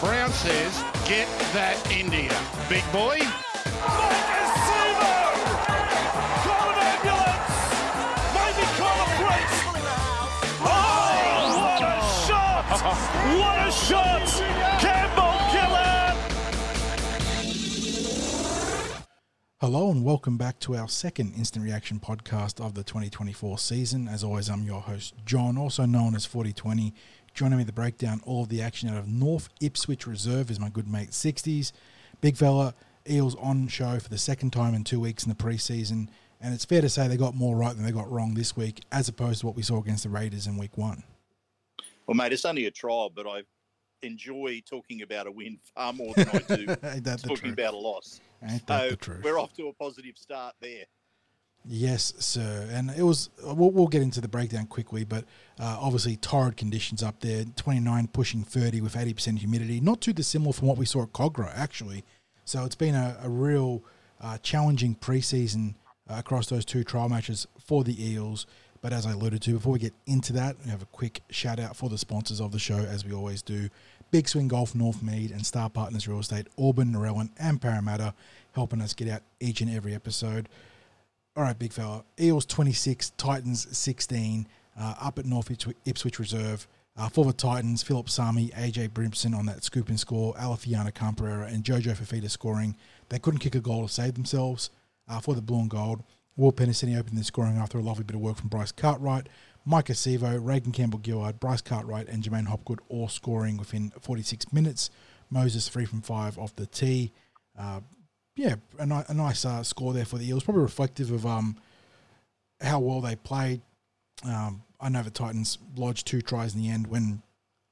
Brown says, get that India. Big boy. Hello and welcome back to our second instant reaction podcast of the 2024 season. As always, I'm your host, John, also known as 4020. Joining me to break down all of the action out of North Ipswich Reserve is my good mate 60s. Big fella, Eels on show for the second time in two weeks in the preseason, and it's fair to say they got more right than they got wrong this week, as opposed to what we saw against the Raiders in week one. Well, mate, it's only a trial, but I enjoy talking about a win far more than I do Ain't that the talking truth? about a loss. Ain't So the truth? we're off to a positive start there. Yes, sir. And it was. We'll, we'll get into the breakdown quickly, but uh, obviously torrid conditions up there. Twenty nine pushing thirty with eighty percent humidity. Not too dissimilar from what we saw at Cogra, actually. So it's been a, a real uh, challenging preseason uh, across those two trial matches for the Eels. But as I alluded to, before we get into that, we have a quick shout out for the sponsors of the show, as we always do. Big Swing Golf, Northmead, and Star Partners Real Estate, Auburn, Narellan, and Parramatta, helping us get out each and every episode. All right, big fella. Eels 26, Titans 16, uh, up at North Ipswich, Reserve. Uh, for the Titans, Phillip Sami, AJ Brimson on that scoop and score, Alofiana Khan-Pereira, and Jojo Fifita scoring. They couldn't kick a goal to save themselves. Uh, for the Blue and Gold, Will Penisini opened the scoring after a lovely bit of work from Bryce Cartwright. Maika Sivo, Reagan Campbell Gillard, Bryce Cartwright, and J'maine Hopgood all scoring within 46 minutes. Moses three from five off the tee. Uh, yeah, a, ni- a nice uh, score there for the Eels. Probably reflective of um, how well they played. Um, I know the Titans lodged two tries in the end when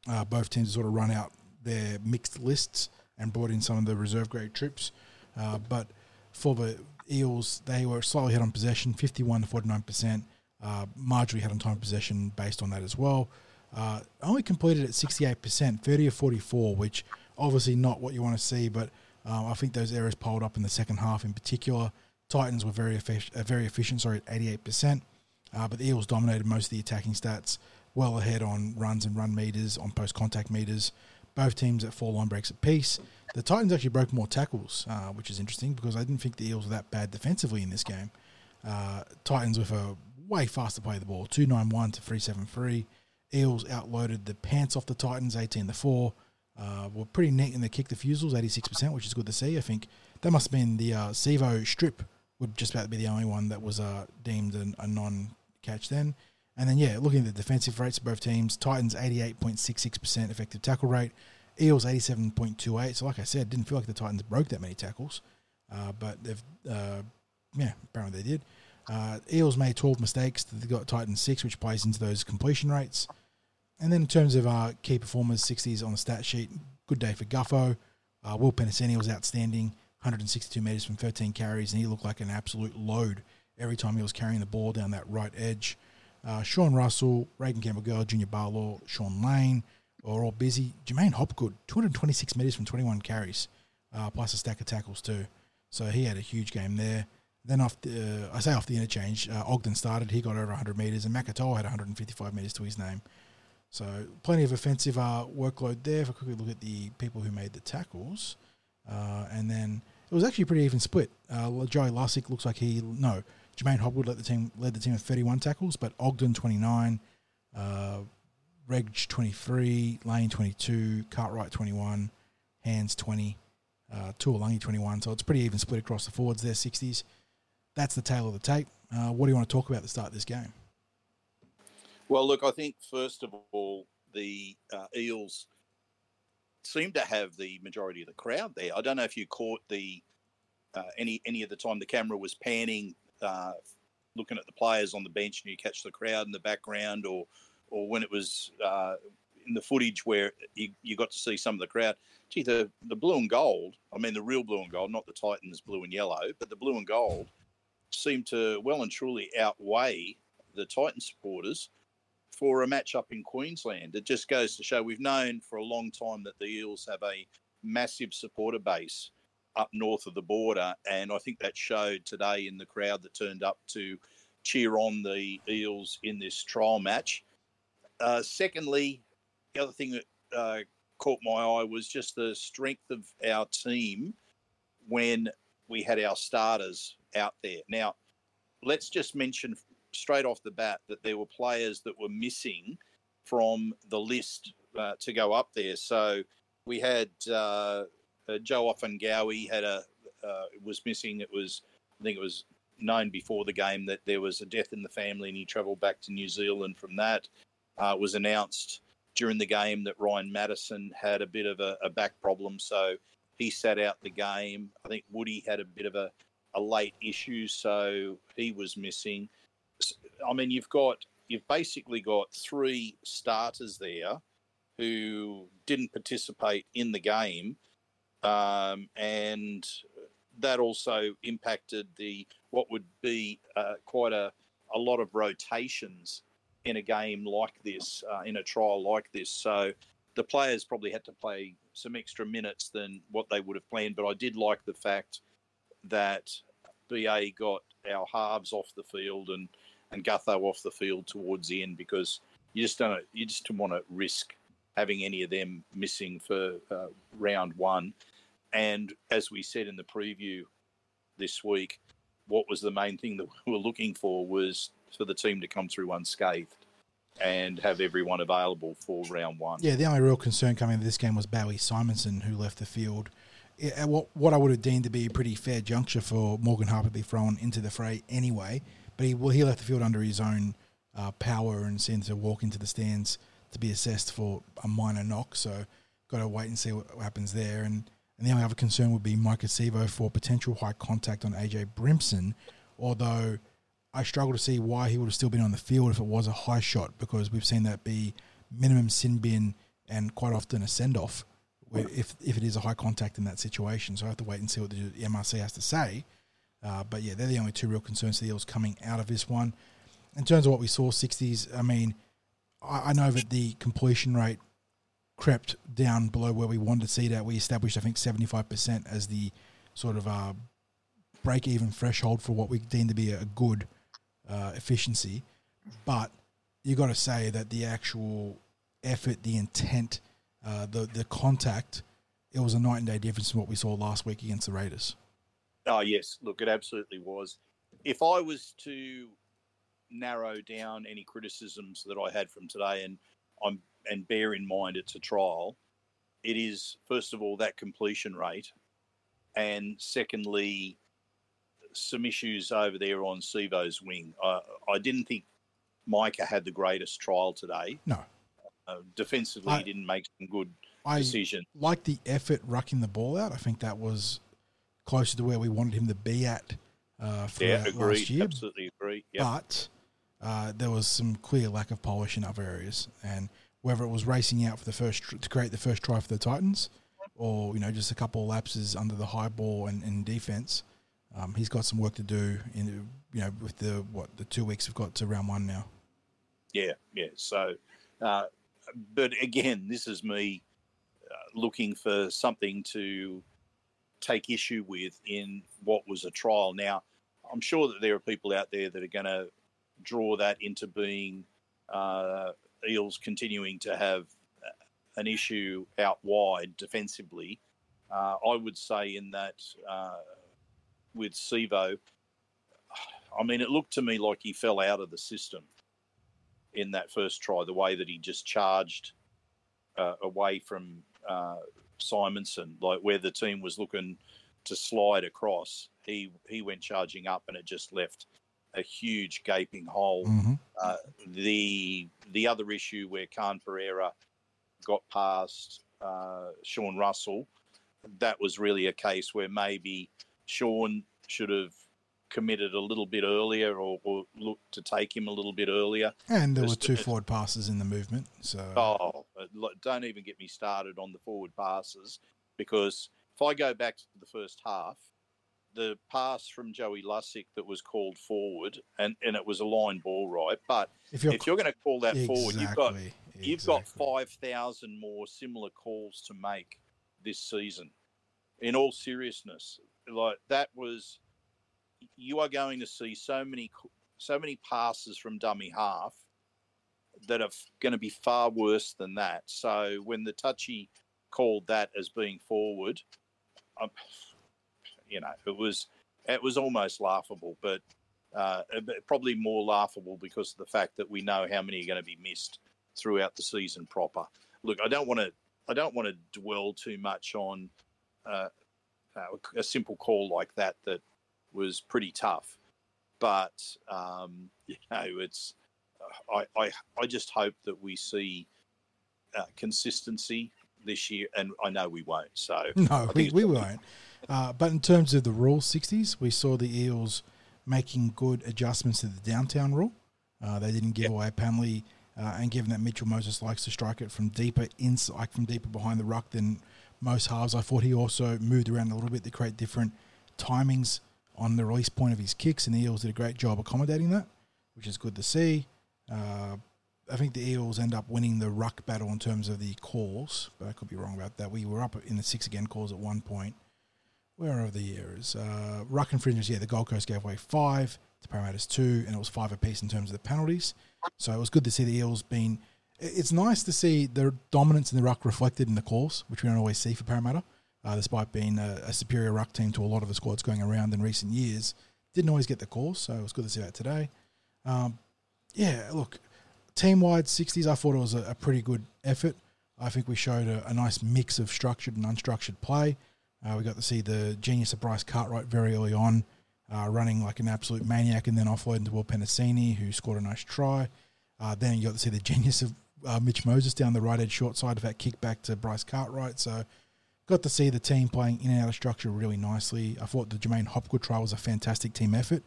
uh, both teams sort of run out their mixed lists and brought in some of the reserve grade troops. Uh, but for the Eels, they were slightly ahead on possession, 51 to 49%. Uh, marginally had on time possession based on that as well. Uh, only completed at 68%, 30 of 44, which obviously not what you want to see, but uh, I think those errors piled up in the second half in particular. Titans were very efficient, uh, very efficient sorry, at 88%, uh, but the Eels dominated most of the attacking stats, well ahead on runs and run meters, on post contact meters. Both teams at four line breaks apiece. The Titans actually broke more tackles, uh, which is interesting because I didn't think the Eels were that bad defensively in this game. Uh, Titans with a way faster play the ball, 291 to 373. Eels outloaded the pants off the Titans, 18 to 4. Uh, were pretty neat in the kick defusals, 86%, which is good to see. I think that must have been the uh, Sivo strip, would just about be the only one that was uh, deemed an, a non catch then. And then, yeah, looking at the defensive rates of both teams, Titans 88.66% effective tackle rate, Eels 87.28. So, like I said, didn't feel like the Titans broke that many tackles, uh, but they've, uh, yeah, apparently they did. Uh, Eels made 12 mistakes. They got Titans 6, which plays into those completion rates. And then in terms of our key performers, 60s on the stat sheet, good day for Guffo. Uh, Will Penisini was outstanding, 162 metres from 13 carries, and he looked like an absolute load every time he was carrying the ball down that right edge. Uh, Sean Russell, Reagan Campbell Gillard, Junior Paulo, Shaun Lane are all busy. J'maine Hopgood, 226 metres from 21 carries, uh, plus a stack of tackles too. So he had a huge game there. Then off the, uh, I say off the interchange, uh, Ogden started. He got over 100 metres, and Makatoa had 155 metres to his name. So plenty of offensive uh, workload there. If I quickly look at the people who made the tackles, uh, and then it was actually a pretty even split. Uh, Joey Lussick looks like he no. J'maine Hopgood led the team led the team with 31 tackles, but Ogden 29, uh, Reg 23, Lane 22, Cartwright 21, Hands 20, uh, Tuilagi 21. So it's pretty even split across the forwards there, 60s. That's the tail of the tape. Uh, what do you want to talk about the start this game? Well, look, I think first of all, the uh, Eels seem to have the majority of the crowd there. I don't know if you caught the uh, any any of the time the camera was panning, uh, looking at the players on the bench, and you catch the crowd in the background, or or when it was uh, in the footage where you, you got to see some of the crowd. Gee, the the blue and gold. I mean, the real blue and gold, not the Titans blue and yellow, but the blue and gold seemed to well and truly outweigh the Titan supporters for a match up in Queensland. It just goes to show we've known for a long time that the Eels have a massive supporter base up north of the border, and I think that showed today in the crowd that turned up to cheer on the Eels in this trial match. Uh, secondly, the other thing that uh, caught my eye was just the strength of our team when we had our starters out there. Now, let's just mention straight off the bat that there were players that were missing from the list uh, to go up there. So we had uh, uh, Joe Ofahengaue had a uh, was missing. It was I think it was known before the game that there was a death in the family, and he travelled back to New Zealand from that. Uh, it was announced during the game that Ryan Matterson had a bit of a, a, back problem, so he sat out the game. I think Woody had a bit of a, a late issue, so he was missing. I mean, you've got you've basically got three starters there who didn't participate in the game, um, and that also impacted the what would be uh, quite a, a lot of rotations in a game like this, uh, in a trial like this. So the players probably had to play some extra minutes than what they would have planned. But I did like the fact that BA got our halves off the field and and Gutho off the field towards the end because you just don't you just don't want to risk having any of them missing for uh, round one. And as we said in the preview this week, what was the main thing that we were looking for was for the team to come through unscathed and have everyone available for round one. Yeah, the only real concern coming into this game was Bailey Simonsson, who left the field. What what I would have deemed to be a pretty fair juncture for Morgan Harper to be thrown into the fray anyway, but he well, he left the field under his own uh, power and seemed to walk into the stands to be assessed for a minor knock. So got to wait and see what happens there. And and the only other concern would be Maika Sivo for potential high contact on AJ Brimson, although I struggle to see why he would have still been on the field if it was a high shot because we've seen that be minimum sin bin and quite often a send off if if it is a high contact in that situation. So I have to wait and see what the MRC has to say. Uh, but yeah, they're the only two real concerns the Eels coming out of this one. In terms of what we saw, 60s, I mean, I, I know that the completion rate crept down below where we wanted to see that. We established, I think, 75% as the sort of uh, break even threshold for what we deem to be a good uh, efficiency, but you got to say that the actual effort, the intent, uh, the the contact, it was a night and day difference from what we saw last week against the Raiders. Oh yes, look, it absolutely was. If I was to narrow down any criticisms that I had from today, and I'm and bear in mind it's a trial, it is first of all that completion rate, and secondly some issues over there on Sivo's wing. Uh, I didn't think Micah had the greatest trial today. No. Uh, defensively, I, he didn't make some good I decisions. Like the effort rucking the ball out. I think that was closer to where we wanted him to be at uh, for yeah, agreed, last year. Absolutely agree. Yep. But uh, there was some clear lack of polish in other areas, and whether it was racing out for the first to create the first try for the Titans, or you know just a couple of lapses under the high ball and in defense, um, he's got some work to do in you know with the what the two weeks we've got to round one now. Yeah, yeah. So, uh, but again, this is me uh, looking for something to take issue with in what was a trial. Now, I'm sure that there are people out there that are going to draw that into being uh, Eels continuing to have uh, an issue out wide defensively. Uh, I would say in that uh, with Sivo, I mean, it looked to me like he fell out of the system in that first try, the way that he just charged uh, away from uh, Simonsson, like where the team was looking to slide across, he he went charging up, and it just left a huge gaping hole. Mm-hmm. Uh, the the other issue where Khan Pereira got past uh, Sean Russell, that was really a case where maybe Sean should have committed a little bit earlier or, or looked to take him a little bit earlier. And there were two forward passes in the movement. So oh, don't even get me started on the forward passes because if I go back to the first half, the pass from Joey Lussick that was called forward, and, and it was a line ball, right? But if you're, if you're going to call that exactly, forward, you've got exactly. you've got five thousand more similar calls to make this season. In all seriousness, like that was you are going to see so many so many passes from dummy half that are going to be far worse than that. So when the touchy called that as being forward, um, you know, it was it was almost laughable, but uh, probably more laughable because of the fact that we know how many are going to be missed throughout the season proper. Look, I don't want to I don't want to dwell too much on uh, a simple call like that that was pretty tough, but um, you know, it's I, I I just hope that we see uh, consistency this year, and I know we won't. So no, we, we won't. Uh, but in terms of the rule 60s, we saw the Eels making good adjustments to the downtown rule. Uh, they didn't give yep. away a penalty, uh, and given that Mitchell Moses likes to strike it from deeper inside, like from deeper behind the ruck than most halves, I thought he also moved around a little bit to create different timings on the release point of his kicks, and the Eels did a great job accommodating that, which is good to see. Uh, I think the Eels end up winning the ruck battle in terms of the calls, but I could be wrong about that. We were up in the six again calls at one point. Where are the errors? Uh, ruck infringements, yeah, the Gold Coast gave away five, to Parramatta's two, and it was five apiece in terms of the penalties. So it was good to see the Eels being. It's nice to see the dominance in the ruck reflected in the calls, which we don't always see for Parramatta, uh, despite being a, a superior ruck team to a lot of the squads going around in recent years. Didn't always get the call, so it was good to see that today. Um, yeah, look, team wide 60s, I thought it was a, a, pretty good effort. I think we showed a, a, nice mix of structured and unstructured play. Uh, we got to see the genius of Bryce Cartwright very early on, uh, running like an absolute maniac and then offloading to Will Penisini, who scored a nice try. Uh, then you got to see the genius of uh, Mitch Moses down the right edge short side of that kick back to Bryce Cartwright. So got to see the team playing in and out of structure really nicely. I thought the J'maine Hopgood trial was a fantastic team effort.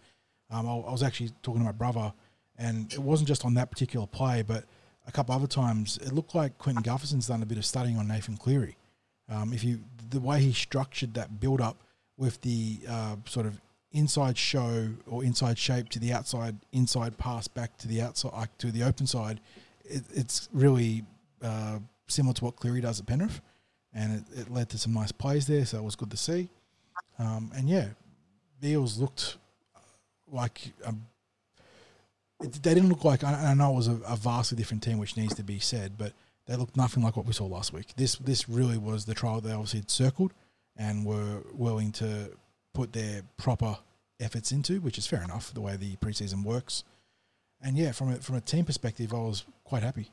Um, I, I was actually talking to my brother – and it wasn't just on that particular play, but a couple other times it looked like Clinton Gutherson's done a bit of studying on Nathan Cleary. Um, if you the way he structured that build up with the uh, sort of inside show or inside shape to the outside, inside pass back to the outside to the open side, it, it's really uh, similar to what Cleary does at Penrith, and it, it, led to some nice plays there. So it was good to see. Um, and yeah, Eels looked like a it, they didn't look like. I, I know it was a, a, vastly different team, which needs to be said, but they looked nothing like what we saw last week. This this really was the trial they obviously had circled and were willing to put their proper efforts into, which is fair enough the way the preseason works. And yeah, from a, from a team perspective, I was quite happy.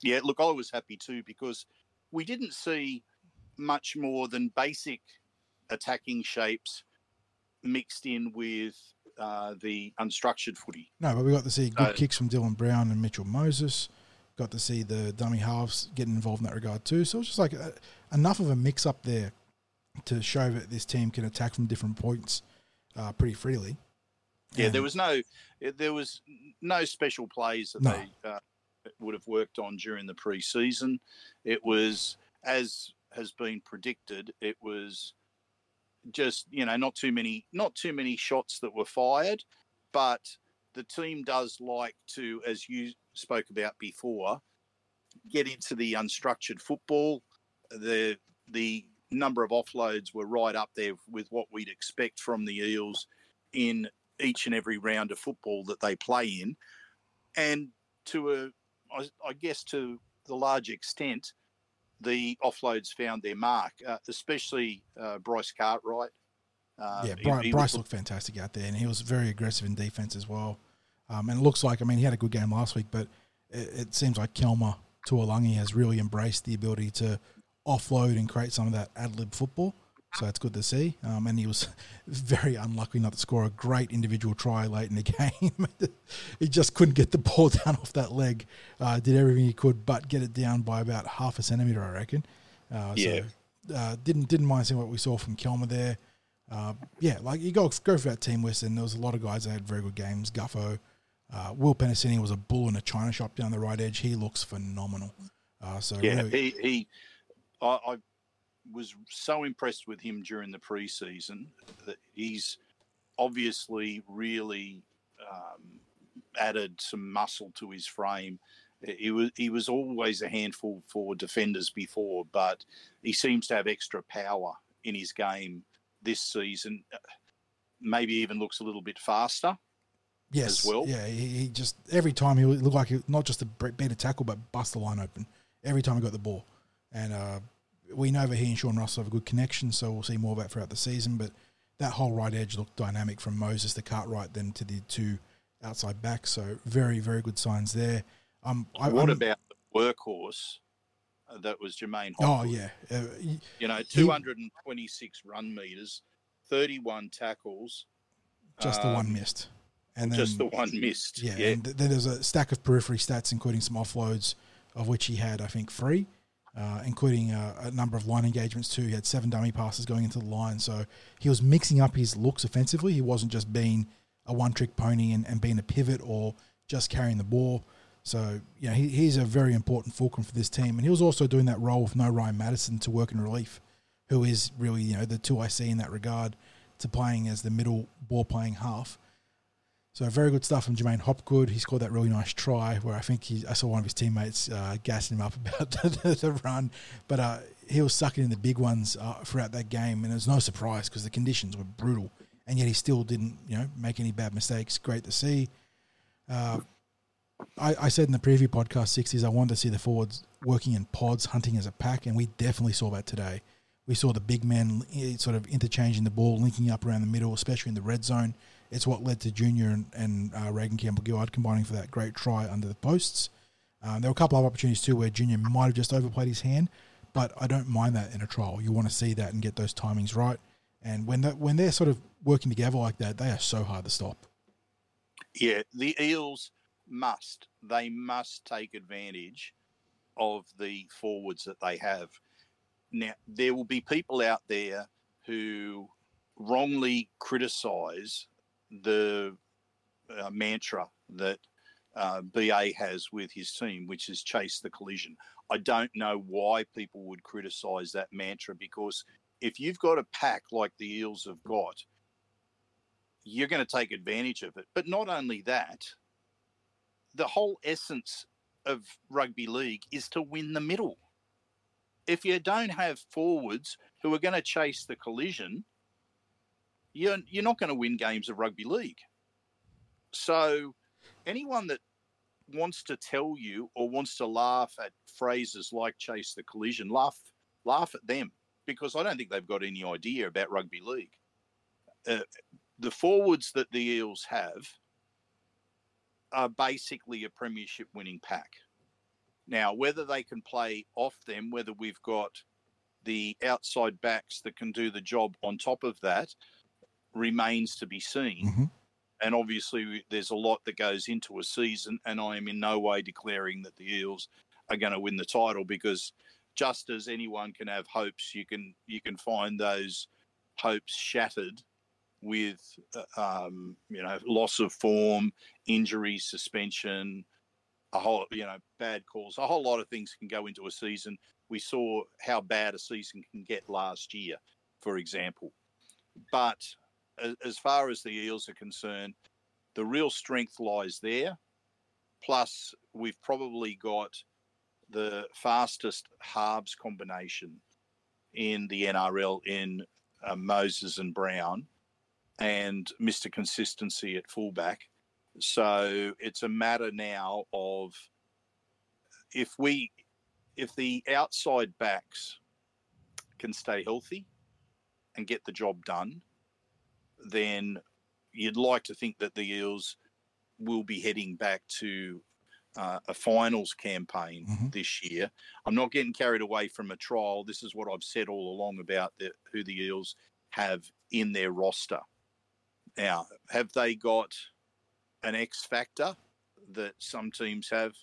Yeah, look, I was happy too because we didn't see much more than basic attacking shapes mixed in with uh, the unstructured footy. No, but we got to see good kicks from Dylan Brown and Mitchell Moses. Got to see the dummy halves getting involved in that regard too. So it's just like a, enough of a mix up there to show that this team can attack from different points uh, pretty freely. Yeah, and there was no there was no special plays that no. they uh, would have worked on during the preseason. It was as has been predicted. It was just you know not too many not too many shots that were fired, but the team does like to, as you spoke about before, get into the unstructured football. The the number of offloads were right up there with what we'd expect from the Eels in each and every round of football that they play in, and to a I, I guess to the large extent, the offloads found their mark, uh, especially uh, Bryce Cartwright. Uh, yeah, Bryce, he, he Bryce looked fantastic out there, and he was very aggressive in defense as well. Um, and it looks like, I mean, he had a good game last week, but it, it seems like Kelma Tuilagi has really embraced the ability to offload and create some of that ad lib football. So it's good to see. Um, and he was very unlucky not to score a great individual try late in the game. he just couldn't get the ball down off that leg. Uh, did everything he could, but get it down by about half a centimetre, I reckon. Uh, yeah. So uh, didn't didn't mind seeing what we saw from Kelma there. Uh, yeah, like you go go for that team and there was a lot of guys that had very good games. Guffo, uh, Will Penisini was a bull in a china shop down the right edge. He looks phenomenal. Uh, so yeah, really, he he, I, I was so impressed with him during the preseason that he's obviously really um, added some muscle to his frame. He was he was always a handful for defenders before, but he seems to have extra power in his game this season. Maybe even looks a little bit faster. Yes, as well. Yeah, he, he just every time he looked like he, not just a better tackle, but bust the line open every time he got the ball. And uh, we know that he and Sean Russell have a good connection, so we'll see more of that throughout the season. But that whole right edge looked dynamic from Moses to Cartwright, then to the two outside backs. So very, very good signs there. Um, I, what I'm- about the workhorse uh, that was J'maine Oh yeah, uh, You know, 226 run meters, 31 tackles. just the one um, missed, and then just the one missed. Yeah, Yeah. and th- then there's a stack of periphery stats, including some offloads, of which he had, I think, three, uh, including uh, a number of line engagements too. He had seven dummy passes going into the line, so he was mixing up his looks offensively. He wasn't just being a one-trick pony and, and being a pivot or just carrying the ball. So, you know, he, he's a very important fulcrum for this team, and he was also doing that role with no Ryan Matterson to work in relief, who is really, you know, the two I see in that regard to playing as the middle ball playing half. So very good stuff from J'maine Hopgood. He scored that really nice try where I think he, I saw one of his teammates uh, gassing him up about the, the run, but uh, he was sucking in the big ones uh, throughout that game, and it was no surprise because the conditions were brutal, and yet he still didn't, you know, make any bad mistakes. Great to see. Uh, I, I said in the preview podcast, 60s, I wanted to see the forwards working in pods, hunting as a pack, and we definitely saw that today. We saw the big men eh, sort of interchanging the ball, linking up around the middle, especially in the red zone. It's what led to Junior and, and uh, Reagan Campbell Gillard combining for that great try under the posts. Um, there were a couple of opportunities too where Junior might have just overplayed his hand, but I don't mind that in a trial. You want to see that and get those timings right. And when that when they're sort of working together like that, they are so hard to stop. Yeah, the Eels must, they must take advantage of the forwards that they have. Now, there will be people out there who wrongly criticise the uh, mantra that uh, BA has with his team, which is chase the collision. I don't know why people would criticise that mantra because if you've got a pack like the Eels have got, you're going to take advantage of it. But not only that, the whole essence of rugby league is to win the middle. If you don't have forwards who are going to chase the collision, you're, you're not going to win games of rugby league. So, anyone that wants to tell you or wants to laugh at phrases like chase the collision, laugh, laugh at them because I don't think they've got any idea about rugby league. Uh, the forwards that the Eels have are basically a premiership winning pack. Now, whether they can play off them, whether we've got the outside backs that can do the job on top of that, remains to be seen. Mhm. And obviously, there's a lot that goes into a season, and I am in no way declaring that the Eels are going to win the title because just as anyone can have hopes, you can you can find those hopes shattered with uh, um, you know loss of form, injury, suspension, a whole you know bad calls, a whole lot of things can go into a season. We saw how bad a season can get last year, for example. But as far as the Eels are concerned, the real strength lies there. Plus, we've probably got the fastest halves combination in the NRL in uh, Moses and Brown and Mr. Consistency at fullback. So it's a matter now of if we if the outside backs can stay healthy and get the job done, then you'd like to think that the Eels will be heading back to uh, a finals campaign Mhm. this year. I'm not getting carried away from a trial. This is what I've said all along about the, who the Eels have in their roster. Now, have they got an X factor that some teams have?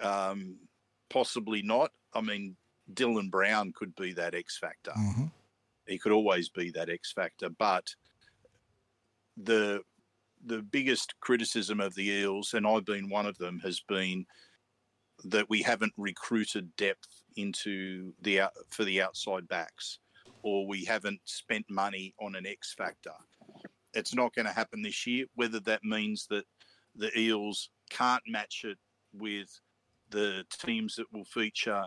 Um, possibly not. I mean, Dylan Brown could be that X factor. hmm He could always be that X factor, but the the biggest criticism of the Eels, and I've been one of them, has been that we haven't recruited depth into the for the outside backs, or we haven't spent money on an X factor. It's not going to happen this year. Whether that means that the Eels can't match it with the teams that will feature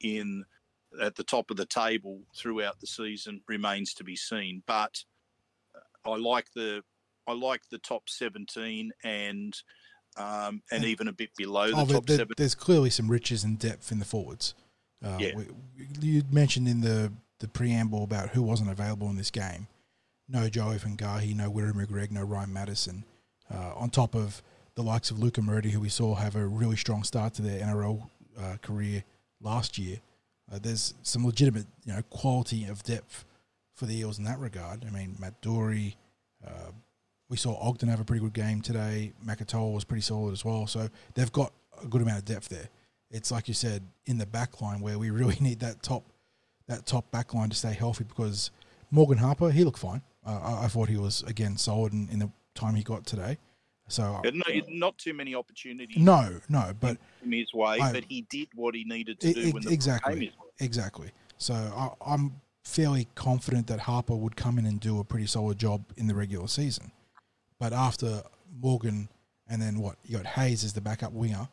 in at the top of the table throughout the season remains to be seen. But I like the I like the top 17 and um, and And- even a bit below the Oh, top there- seven. there's clearly some riches and depth in the forwards. Uh, Yeah. we, you mentioned in the, the preamble about who wasn't available in this game. No Joe Ofahengaue, no Wiremu Greig, no Ryan Matterson. Uh, on top of the likes of Luca Moretti, who we saw have a really strong start to their NRL uh, career last year. Uh, there's some legitimate, you know, quality of depth for the Eels in that regard. I mean, Matt Doorey, uh, we saw Ogden have a pretty good game today. Makatoa was pretty solid as well. So they've got a good amount of depth there. It's like you said in the back line where we really need that top that top back line to stay healthy because Morgan Harper he looked fine. Uh, I, I thought he was again solid in, in the time he got today. So But no, not too many opportunities no, no, but came his way, I- but he did what he needed to E- do the exactly. Exactly. So I, I'm fairly confident that Harper would come in and do a pretty solid job in the regular season. But after Morgan and then what you got Haze as the backup winger,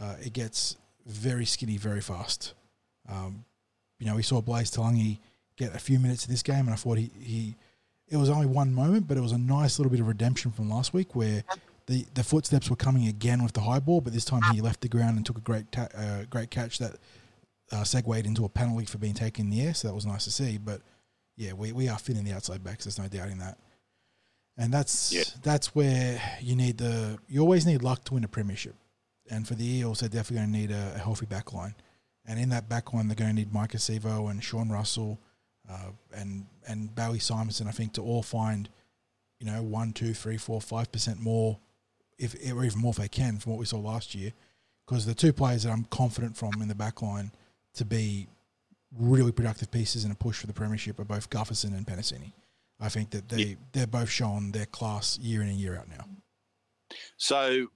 uh, it gets very skinny very fast. Um, you know, we saw Blaize Talagi get a few minutes in this game, and I thought he, he it was only one moment, but it was a nice little bit of redemption from last week where the, the footsteps were coming again with the high ball, but this time he left the ground and took a great ta- uh, great catch that uh, segued into a penalty for being taken in the air, so that was nice to see. But yeah, we, we are thin in the outside backs. There's no doubting that. And that's Yeah. that's where you need the you always need luck to win a premiership. And for the Eels, they're definitely going to need a, a healthy back line. And in that back line, they're going to need Maika Sivo and Sean Russell uh, and and Bailey Simonsson. I think to all find, you know, one, two, three, four, five percent more, if or even more if they can from what we saw last year. Because the two players that I'm confident from in the back line to be really productive pieces in a push for the premiership are both Gutherson and Penisini. I think that they Yeah. they're both shown their class year in and year out now. So,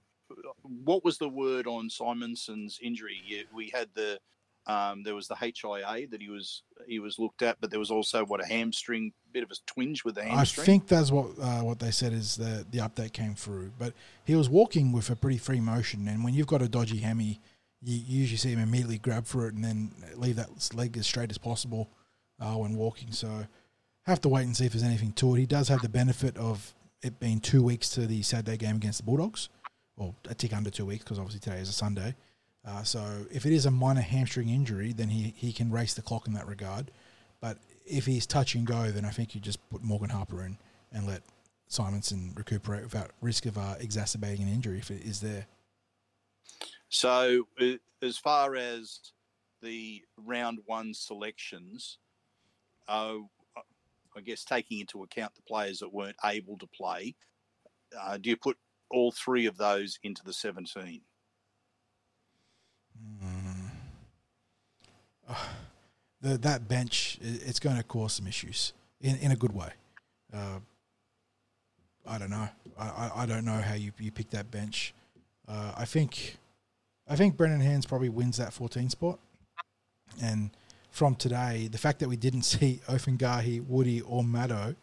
what was the word on Simonsson's injury? We had the um, there was the HIA that he was he was looked at, but there was also what a hamstring, bit of a twinge with the hamstring. I think that's what uh, what they said is the the update came through. But he was walking with a pretty free motion, and when you've got a dodgy hemi, you, usually see him immediately grab for it and then leave that leg as straight as possible uh, when walking. So have to wait and see if there's anything to it. He does have the benefit of it being two weeks to the Saturday game against the Bulldogs, or a tick under two weeks because obviously today is a Sunday. Uh, so if it is a minor hamstring injury, then he, he can race the clock in that regard. But if he's touch and go, then I think you just put Morgan Harper in and let Simonsson recuperate without risk of uh, exacerbating an injury if it is there. So, as far as the round one selections, uh, I guess taking into account the players that weren't able to play, uh, do you put all three of those into the 17? The, that bench, it's going to cause some issues in, in a good way. Uh, I don't know. I, I, I don't know how you, you pick that bench. Uh, I think I think Brendan Hands probably wins that 14 spot. And from today, the fact that we didn't see Ofahengaue, Woody, or Maddo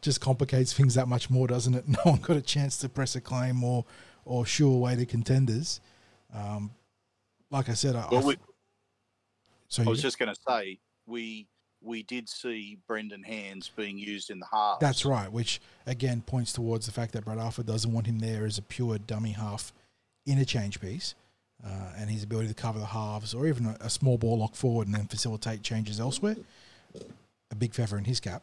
just complicates things that much more, doesn't it? No one got a chance to press a claim or or shoo away the contenders. Um, like I said, I, I Well, we, so I was just going to say we we did see Brendan Hands being used in the half. That's right, which again points towards the fact that Brad Arthur doesn't want him there as a pure dummy half interchange piece, uh, and his ability to cover the halves or even a, a small ball lock forward and then facilitate changes elsewhere. A big feather in his cap.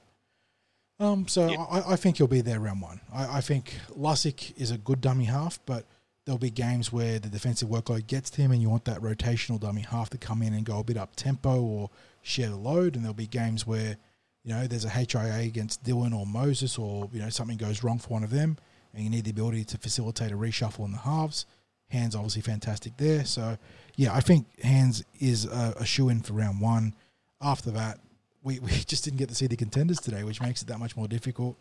Um, so Yep. I, I think he'll be there round one. I, I think Lussick is a good dummy half, but there'll be games where the defensive workload gets to him, and you want that rotational dummy half to come in and go a bit up tempo or share the load. And there'll be games where you know there's a HIA against Dylan or Moses, or you know something goes wrong for one of them, and you need the ability to facilitate a reshuffle in the halves. Hands obviously fantastic there. So yeah, I think Hands is a, a shoe in for round one. After that, we, we just didn't get to see the contenders today, which makes it that much more difficult.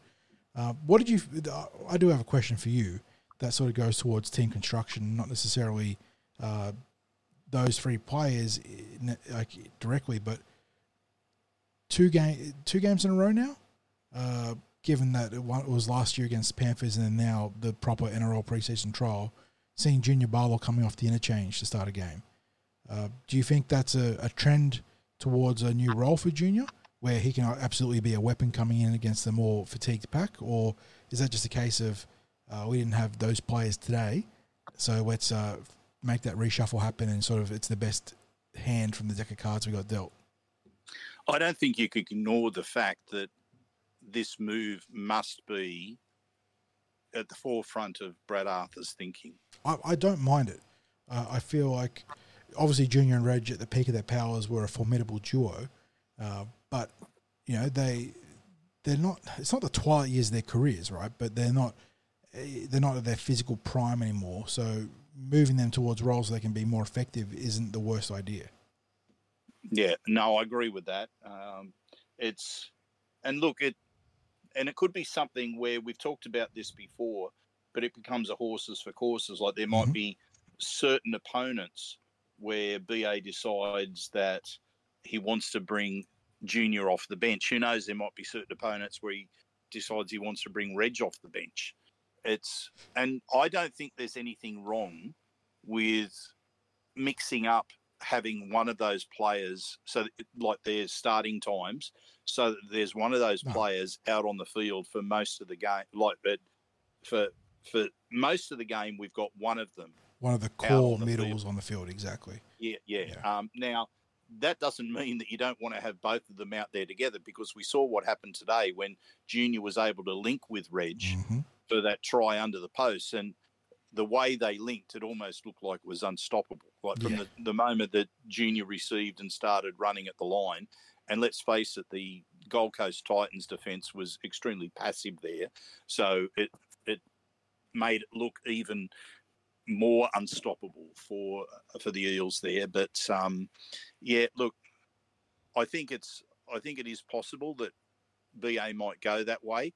Uh, what did you? I do have a question for you that sort of goes towards team construction, not necessarily uh, those three players in- like directly, but two game two games in a row now. Uh, given that it was last year against the Panthers and now the proper NRL preseason trial, seeing Junior Paulo coming off the interchange to start a game. Uh, do you think that's a, a trend towards a new role for Junior? where he can absolutely be a weapon coming in against the more fatigued pack, or is that just a case of uh, we didn't have those players today, so let's uh, make that reshuffle happen and sort of it's the best hand from the deck of cards we got dealt. I don't think you could ignore the fact that this move must be at the forefront of Brad Arthur's thinking. I, I don't mind it. Uh, I feel like obviously Junior and Reg at the peak of their powers were a formidable duo, uh, but you know they they're not. It's not the twilight years of their careers, right? But they're not eh, they're not at their physical prime anymore. So moving them towards roles they can be more effective isn't the worst idea. Yeah, no, I agree with that. Um, it's and look, it and it could be something where we've talked about this before, but it becomes a horses for courses. Like there might Mhm. be certain opponents where BA decides that he wants to bring Junior off the bench. Who knows? There might be certain opponents where he decides he wants to bring Reg off the bench. It's and I don't think there's anything wrong with mixing up having one of those players so that, like there's starting times so that there's one of those No. players out on the field for most of the game like but for for most of the game we've got one of them One of the core the middles on the field, exactly. yeah, yeah. Yeah. Um, now, that doesn't mean that you don't want to have both of them out there together because we saw what happened today when Junior was able to link with Reg hmm for that try under the post. And the way they linked, it almost looked like it was unstoppable. Like from Yeah. the, the moment that Junior received and started running at the line. And let's face it, the Gold Coast Titans defence was extremely passive there. So it made it look even more unstoppable for for the Eels there. But um, yeah, look, I think it's I think it is possible that BA might go that way,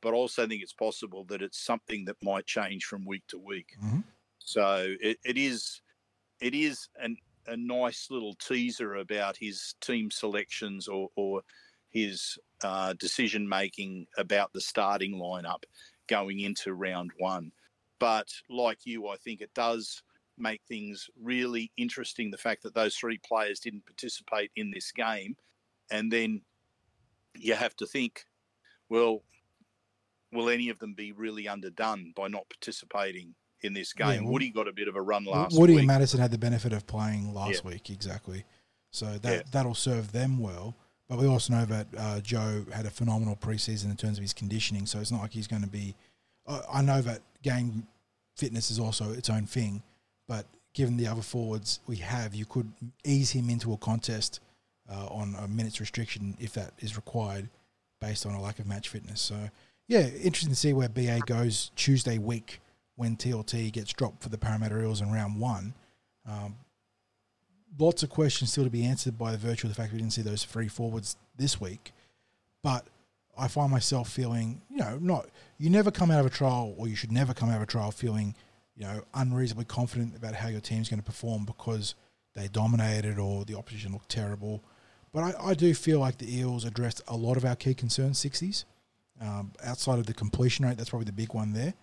but I also think it's possible that it's something that might change from week to week. Mhm. So it, it is it is an, a nice little teaser about his team selections or, or his uh, decision making about the starting lineup going into round one. But like you, I think it does make things really interesting. The fact that those three players didn't participate in this game, and then you have to think, well, will any of them be really underdone by not participating in this game? well- Woody got a bit of a run last week. Woody week. and Matterson had the benefit of playing last week, exactly. So that Yeah. that'll serve them well. But we also know that uh, Joe had a phenomenal preseason in terms of his conditioning. So it's not like he's going to be. I I know that game fitness is also its own thing, but given the other forwards we have, you could ease him into a contest uh, on a minutes restriction if that is required, based on a lack of match fitness. So yeah, interesting to see where BA goes Tuesday week when TLT gets dropped for the Parramatta Eels in round one. Um, lots of questions still to be answered by virtue of the fact we didn't see those three forwards this week. But I find myself feeling, you know, not you never come out of a trial, or you should never come out of a trial feeling, you know, unreasonably confident about how your team's going to perform because they dominated or the opposition looked terrible. But I, I do feel like the Eels addressed a lot of our key concerns, 60s. Um, outside of the completion rate, that's probably the big one there.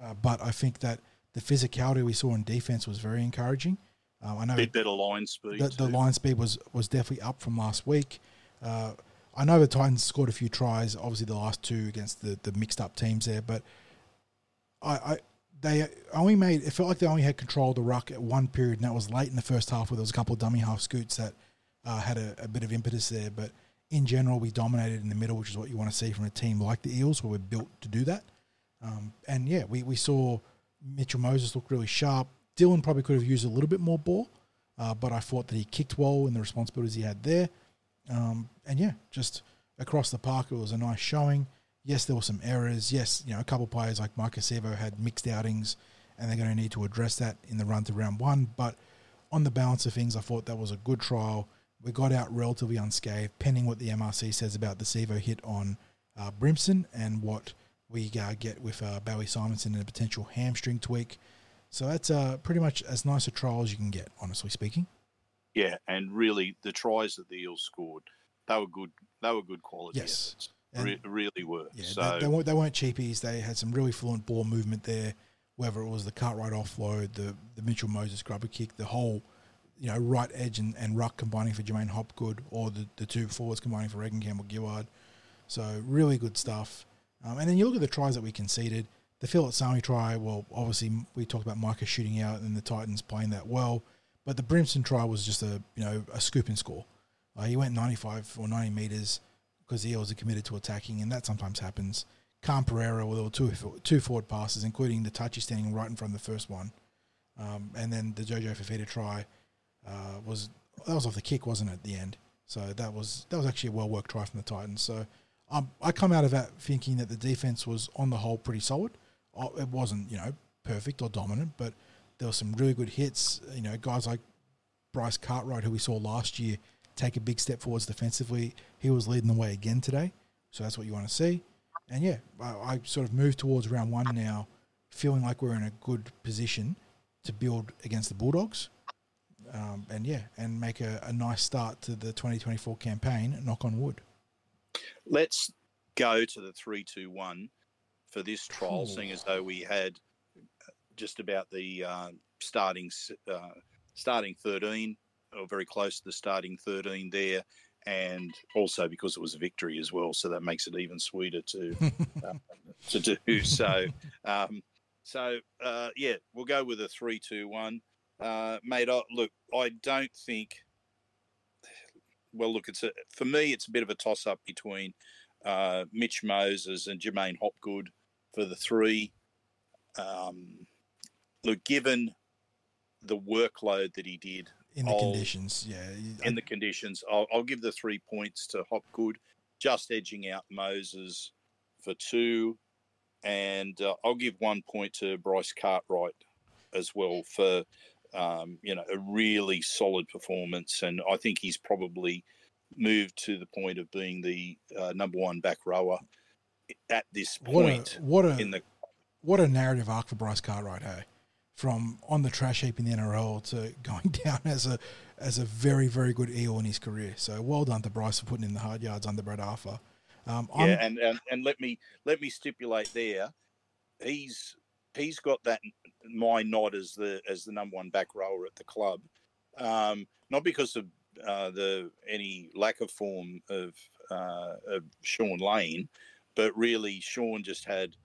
Uh, but I think that the physicality we saw in defense was very encouraging. Um, I know bit better line speed. the, the line speed was was definitely up from last week. Uh, I know the Titans scored a few tries, obviously the last two against the, the mixed up teams there, but I, I they only made it felt like they only had control of the ruck at one period, and that was late in the first half where there was a couple of dummy half scoots that uh, had a, a bit of impetus there. But in general, we dominated in the middle, which is what you want to see from a team like the Eels, where we're built to do that. Um, and yeah, we, we saw Mitchell Moses look really sharp. Dylan probably could have used a little bit more ball, uh, but I thought that he kicked well in the responsibilities he had there. Um, and yeah, just across the park, it was a nice showing. Yes, there were some errors. Yes, you know, a couple players like Maika Sivo had mixed outings, and they're going to need to address that in the run to round one. But on the balance of things, I thought that was a good trial. We got out relatively unscathed, pending what the MRC says about the Sivo hit on uh, Brimson and what we uh, get with uh, Bailey Simonsson and a potential hamstring tweak. So that's uh, pretty much as nice a trial as you can get, honestly speaking. Yeah, and really the tries that the Eels scored, they were good. They were good quality. Yes. efforts. Re- really were. Yeah, so they, they, weren't, they weren't cheapies. They had some really fluent ball movement there, whether it was the Cartwright offload, the, the Mitchell Moses grubber kick, the whole you know right edge and, and ruck combining for J'maine Hopgood, or the, the two forwards combining for Reagan Campbell Gillard. So really good stuff. Um, and then you look at the tries that we conceded. The Phillip Sami try, well, obviously we talked about Micah shooting out and the Titans playing that well, but the Brimson try was just a you know a scoop and score. Uh, he went 95 or 90 meters because the Eels are committed to attacking, and that sometimes happens. Khan Pereira, well, there were two two forward passes, including the touchy standing right in front of the first one, um, and then the Jojo Fifita try uh, was that was off the kick, wasn't it? At the end, so that was that was actually a well worked try from the Titans. So um, I come out of that thinking that the defense was on the whole pretty solid. It wasn't you know perfect or dominant, but there were some really good hits. You know, guys like Bryce Cartwright, who we saw last year, take a big step forwards defensively. He was leading the way again today, so that's what you want to see. And yeah, I, I sort of moved towards round one now, feeling like we're in a good position to build against the Bulldogs. Um, and yeah, and make a, a nice start to the 2024 campaign. Knock on wood. Let's go to the three, two, one for this trial, Cool. seeing as though we had just about the uh, starting uh, starting thirteen, or very close to the starting thirteen there, and also because it was a victory as well, so that makes it even sweeter to uh, to do. So, um, so uh, yeah, we'll go with a three, two, one, uh, mate. I, look, I don't think. Well, look, it's a, for me, it's a bit of a toss up between uh, Mitch Moses and J'maine Hopgood for the three. Um, look, given the workload that he did in the I'll- conditions. Yeah, in the conditions, I'll, I'll give the three points to Hopgood, just edging out Moses for two, and uh, I'll give one point to Bryce Cartwright as well for um, you know a really solid performance, and I think he's probably moved to the point of being the uh, number one back rower at this point. what a what a in the what a narrative arc for Bryce Cartwright, hey? From on the trash heap in the NRL to going down as a as a very very good eel in his career. So well done to Bryce for putting in the hard yards under Brad Arthur. Um, yeah, and, and and let me let me stipulate there, he's he's got that my nod as the as the number one back rower at the club, um, not because of uh, the any lack of form of uh, of Shaun Lane, but really Shaun just had.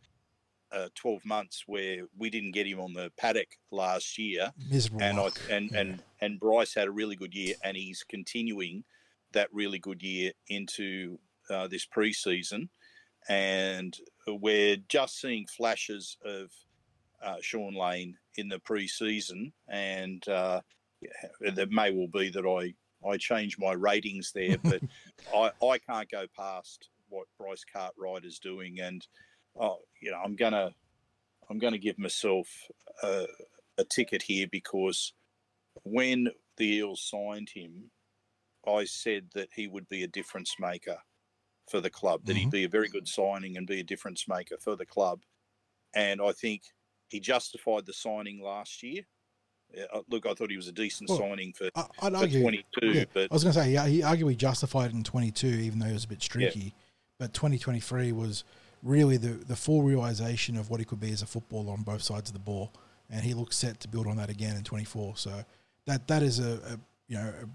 Uh, 12 months where we didn't get him on the paddock last year miserable. and I and Yeah. and and Bryce had a really good year, and he's continuing that really good year into uh, this preseason, and we're just seeing flashes of uh, Shaun Lane in the preseason, and uh, that may well be that I I change my ratings there, but I I can't go past what Bryce Cartwright is doing, and oh, you know I'm gonna I'm gonna give myself a, a ticket here because when the Eels signed him, I said that he would be a difference maker for the club, that he'd Mhm. be a very good signing and be a difference maker for the club. And I think he justified the signing last year. Yeah, uh, look, I thought he was a decent Well, signing for, I, I'd for argue. 22, yeah, but I was going to say, yeah, he arguably justified it in 22, even though he was a bit streaky. But 2023 was really the, the full realization of what he could be as a footballer on both sides of the ball, and he looks set to build on that again in 24. So that that is a, a you know a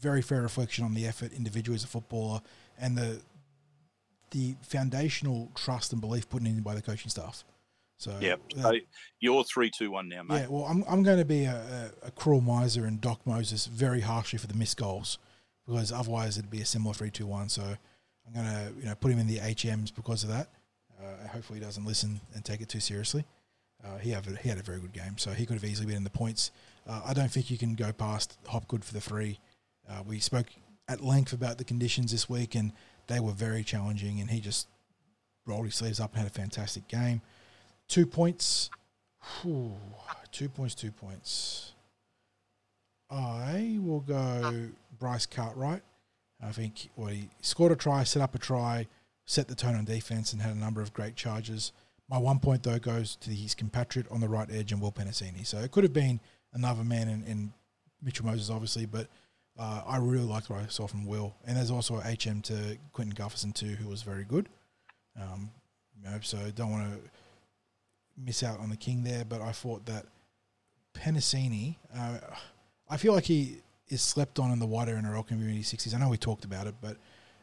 very fair reflection on the effort individually as a footballer and the the foundational trust and belief put in by the coaching staff. So yeah. that- So you're three, two, one now, mate. yeah, well, I'm, I'm going to be a, a, a cruel miser and dock Moses very harshly for the missed goals because otherwise it'd be a similar three two one. So I'm going to you know put him in the HMs because of that. Uh, hopefully he doesn't listen and take it too seriously. Uh, he had a, he had a very good game, so he could have easily been in the points. Uh, I don't think you can go past Hopgood for the three. Uh, we spoke at length about the conditions this week, and they were very challenging. And he just rolled his sleeves up and had a fantastic game. Two points. Whew, two points, two points. I will go Bryce Cartwright. I think well, he scored a try, set up a try, set the tone on defense, and had a number of great charges. My one point though goes to his compatriot on the right edge and Will Penisini. So it could have been another man in, in Mitchell Moses, obviously, but uh, I really liked what I saw from Will. And there's also HM to Clinton Gutherson too, who was very good. Um, you know, so don't want to miss out on the king there, but I thought that Penisini, uh, I feel like he is slept on in the wider NRL community 60s. I know we talked about it, but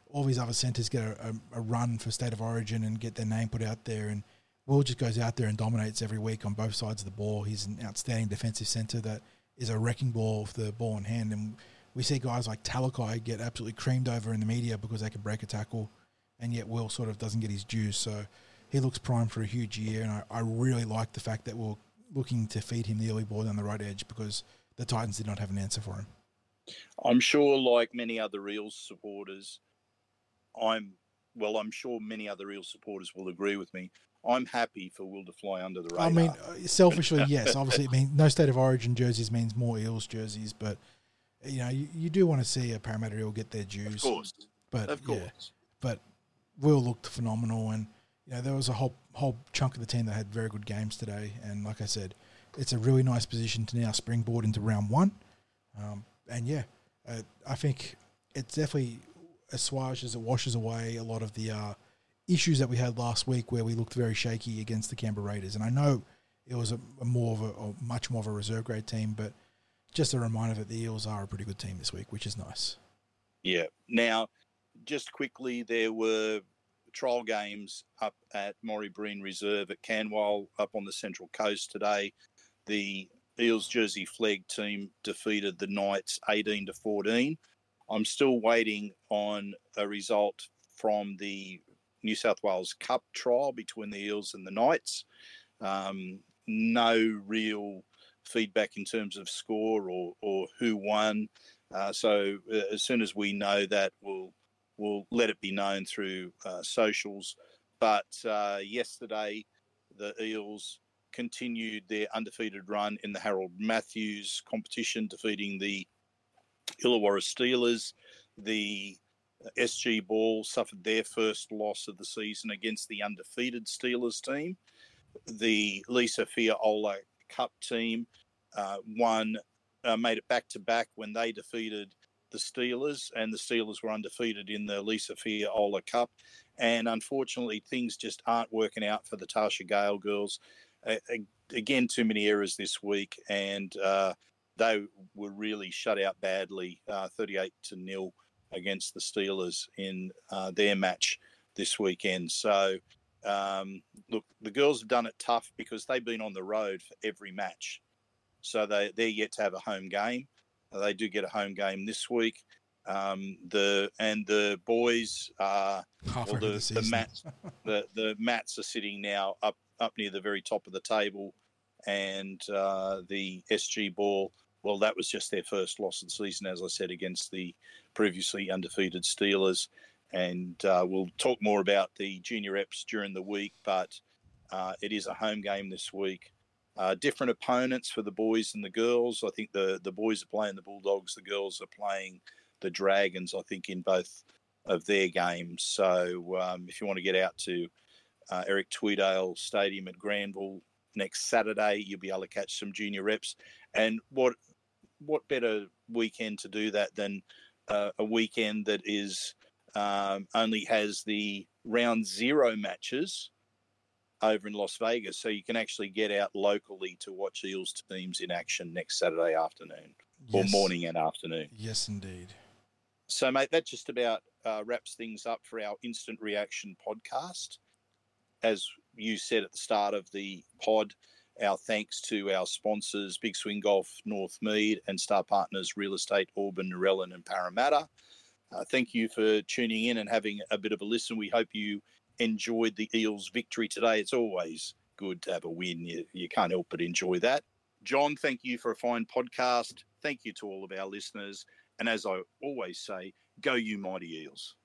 all these other centres get a, a, a, run for state of origin and get their name put out there. And Will just goes out there and dominates every week on both sides of the ball. He's an outstanding defensive centre that is a wrecking ball with the ball in hand. And we see guys like Talakai get absolutely creamed over in the media because they can break a tackle, and yet Will sort of doesn't get his dues. So he looks primed for a huge year. And I, I really like the fact that we're looking to feed him the early ball down the right edge because the Titans did not have an answer for him. I'm sure, like many other Eels supporters, I'm well. I'm sure many other Eels supporters will agree with me. I'm happy for Will to fly under the radar. I mean, uh, selfishly, yes. Obviously, it means no state of origin jerseys means more Eels jerseys, but you know, you, you do want to see a Parramatta Eel get their dues. Of course, but of course. Yeah, but Will looked phenomenal, and you know there was a whole whole chunk of the team that had very good games today. And like I said, it's a really nice position to now springboard into round one. Um, and yeah, uh, I think it's definitely assuages, it washes away a lot of the uh, issues that we had last week where we looked very shaky against the Canberra Raiders. And I know it was a, a more of a, a, much more of a reserve grade team, but just a reminder that the Eels are a pretty good team this week, which is nice. Yeah. Now, just quickly, there were trial games up at Morry Breen Reserve at Kanwal up on the Central Coast today. The Eels Jersey Flegg team defeated the Knights 18 to 14. I'm still waiting on a result from the New South Wales Cup trial between the Eels and the Knights. Um, no real feedback in terms of score or, or who won. Uh, so uh, as soon as we know that, we'll we'll let it be known through uh, socials. But uh, yesterday, the Eels continued their undefeated run in the Harold Matthews competition, defeating the Illawarra Steelers. The SG Ball suffered their first loss of the season against the undefeated Steelers team. The Lisa Fiaola Cup team uh, won, uh, made it back to back when they defeated the Steelers, and the Steelers were undefeated in the Lisa Fiaola Cup. And unfortunately, things just aren't working out for the Tasha Gale girls. Uh, again, too many errors this week, and uh, they were really shut out badly, uh, 38 to nil against the Steelers in uh, their match this weekend. So, um, look, the girls have done it tough because they've been on the road for every match. So they, they're yet to have a home game. They do get a home game this week. Um, the and the boys are well, the, the, the mats the, the mats are sitting now up up near the very top of the table, and uh, the SG ball. Well, that was just their first loss of the season, as I said, against the previously undefeated Steelers. And uh, we'll talk more about the junior reps during the week, but uh, it is a home game this week. Uh, different opponents for the boys and the girls. I think the, the boys are playing the Bulldogs, the girls are playing the Dragons, I think, in both of their games. So um, if you want to get out to uh, Eric Tweedale Stadium at Granville next Saturday, you'll be able to catch some junior reps. And what what better weekend to do that than uh, a weekend that is um, only has the round zero matches over in Las Vegas, so you can actually get out locally to watch Eels teams in action next Saturday afternoon yes. or morning and afternoon. Yes, indeed. So, mate, that just about uh, wraps things up for our instant reaction podcast. As you said at the start of the pod, our thanks to our sponsors, Big Swing Golf, Northmead and star partners Real Estate, Auburn, Narellan, and Parramatta. Uh, thank you for tuning in and having a bit of a listen. We hope you enjoyed the Eels' victory today. It's always good to have a win. You, you can't help but enjoy that. John, thank you for a fine podcast. Thank you to all of our listeners. And as I always say, go you mighty Eels.